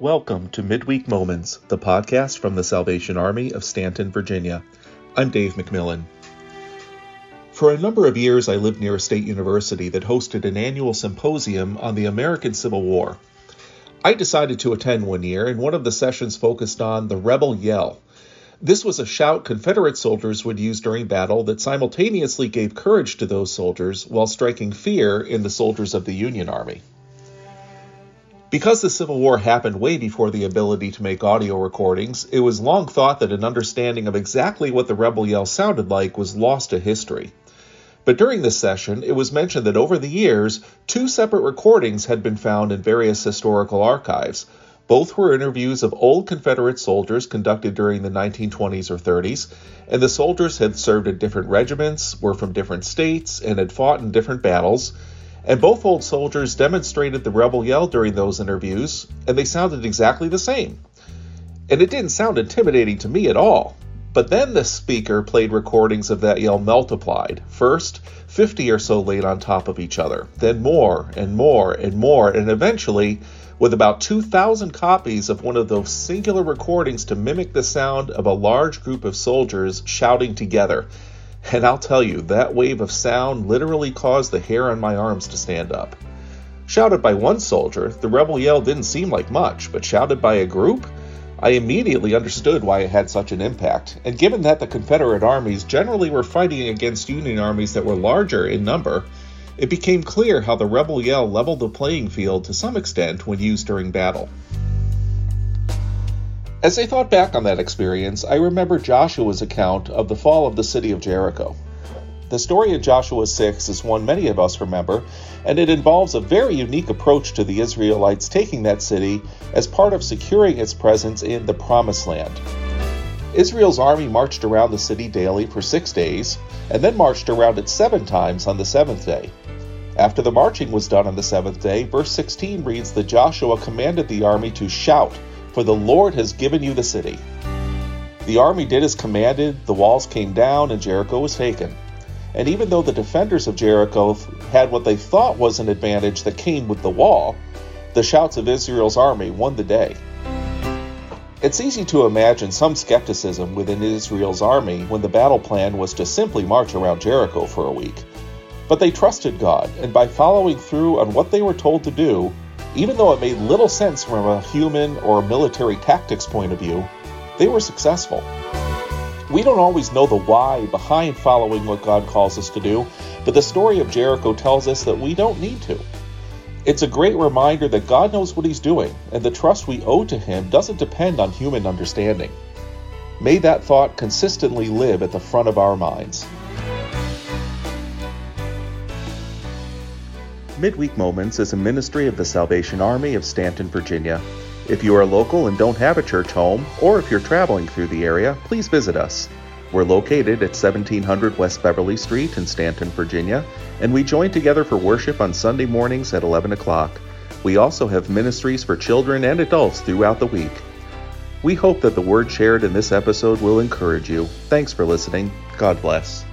Welcome to Midweek Moments, the podcast from the Salvation Army of Staunton, Virginia. I'm Dave McMillan. For a number of years, I lived near a state university that hosted an annual symposium on the American Civil War. I decided to attend one year, and one of the sessions focused on the rebel yell. This was a shout Confederate soldiers would use during battle that simultaneously gave courage to those soldiers while striking fear in the soldiers of the Union Army. Because the Civil War happened way before the ability to make audio recordings, it was long thought that an understanding of exactly what the rebel yell sounded like was lost to history. But during this session, it was mentioned that over the years, two separate recordings had been found in various historical archives. Both were interviews of old Confederate soldiers conducted during the 1920s or 30s, and the soldiers had served in different regiments, were from different states, and had fought in different battles and both old soldiers demonstrated the rebel yell during those interviews, and they sounded exactly the same. And it didn't sound intimidating to me at all. But then the speaker played recordings of that yell multiplied. First, 50 or so laid on top of each other, then more and more and more, and eventually, with about 2,000 copies of one of those singular recordings to mimic the sound of a large group of soldiers shouting together and I'll tell you, that wave of sound literally caused the hair on my arms to stand up. Shouted by one soldier, the rebel yell didn't seem like much, but shouted by a group? I immediately understood why it had such an impact, and given that the Confederate armies generally were fighting against Union armies that were larger in number, it became clear how the rebel yell leveled the playing field to some extent when used during battle. As I thought back on that experience, I remember Joshua's account of the fall of the city of Jericho. The story in Joshua 6 is one many of us remember, and it involves a very unique approach to the Israelites taking that city as part of securing its presence in the Promised Land. Israel's army marched around the city daily for six days, and then marched around it seven times on the seventh day. After the marching was done on the seventh day, verse 16 reads that Joshua commanded the army to shout for the Lord has given you the city. The army did as commanded, the walls came down, and Jericho was taken. And even though the defenders of Jericho had what they thought was an advantage that came with the wall, the shouts of Israel's army won the day. It's easy to imagine some skepticism within Israel's army when the battle plan was to simply march around Jericho for a week. But they trusted God, and by following through on what they were told to do, even though it made little sense from a human or military tactics point of view, they were successful. We don't always know the why behind following what God calls us to do, but the story of Jericho tells us that we don't need to. It's a great reminder that God knows what He's doing, and the trust we owe to Him doesn't depend on human understanding. May that thought consistently live at the front of our minds. Midweek Moments is a ministry of the Salvation Army of Staunton, Virginia. If you are local and don't have a church home, or if you're traveling through the area, please visit us. We're located at 1700 West Beverley Street in Staunton, Virginia, and we join together for worship on Sunday mornings at 11 o'clock. We also have ministries for children and adults throughout the week. We hope that the word shared in this episode will encourage you. Thanks for listening. God bless.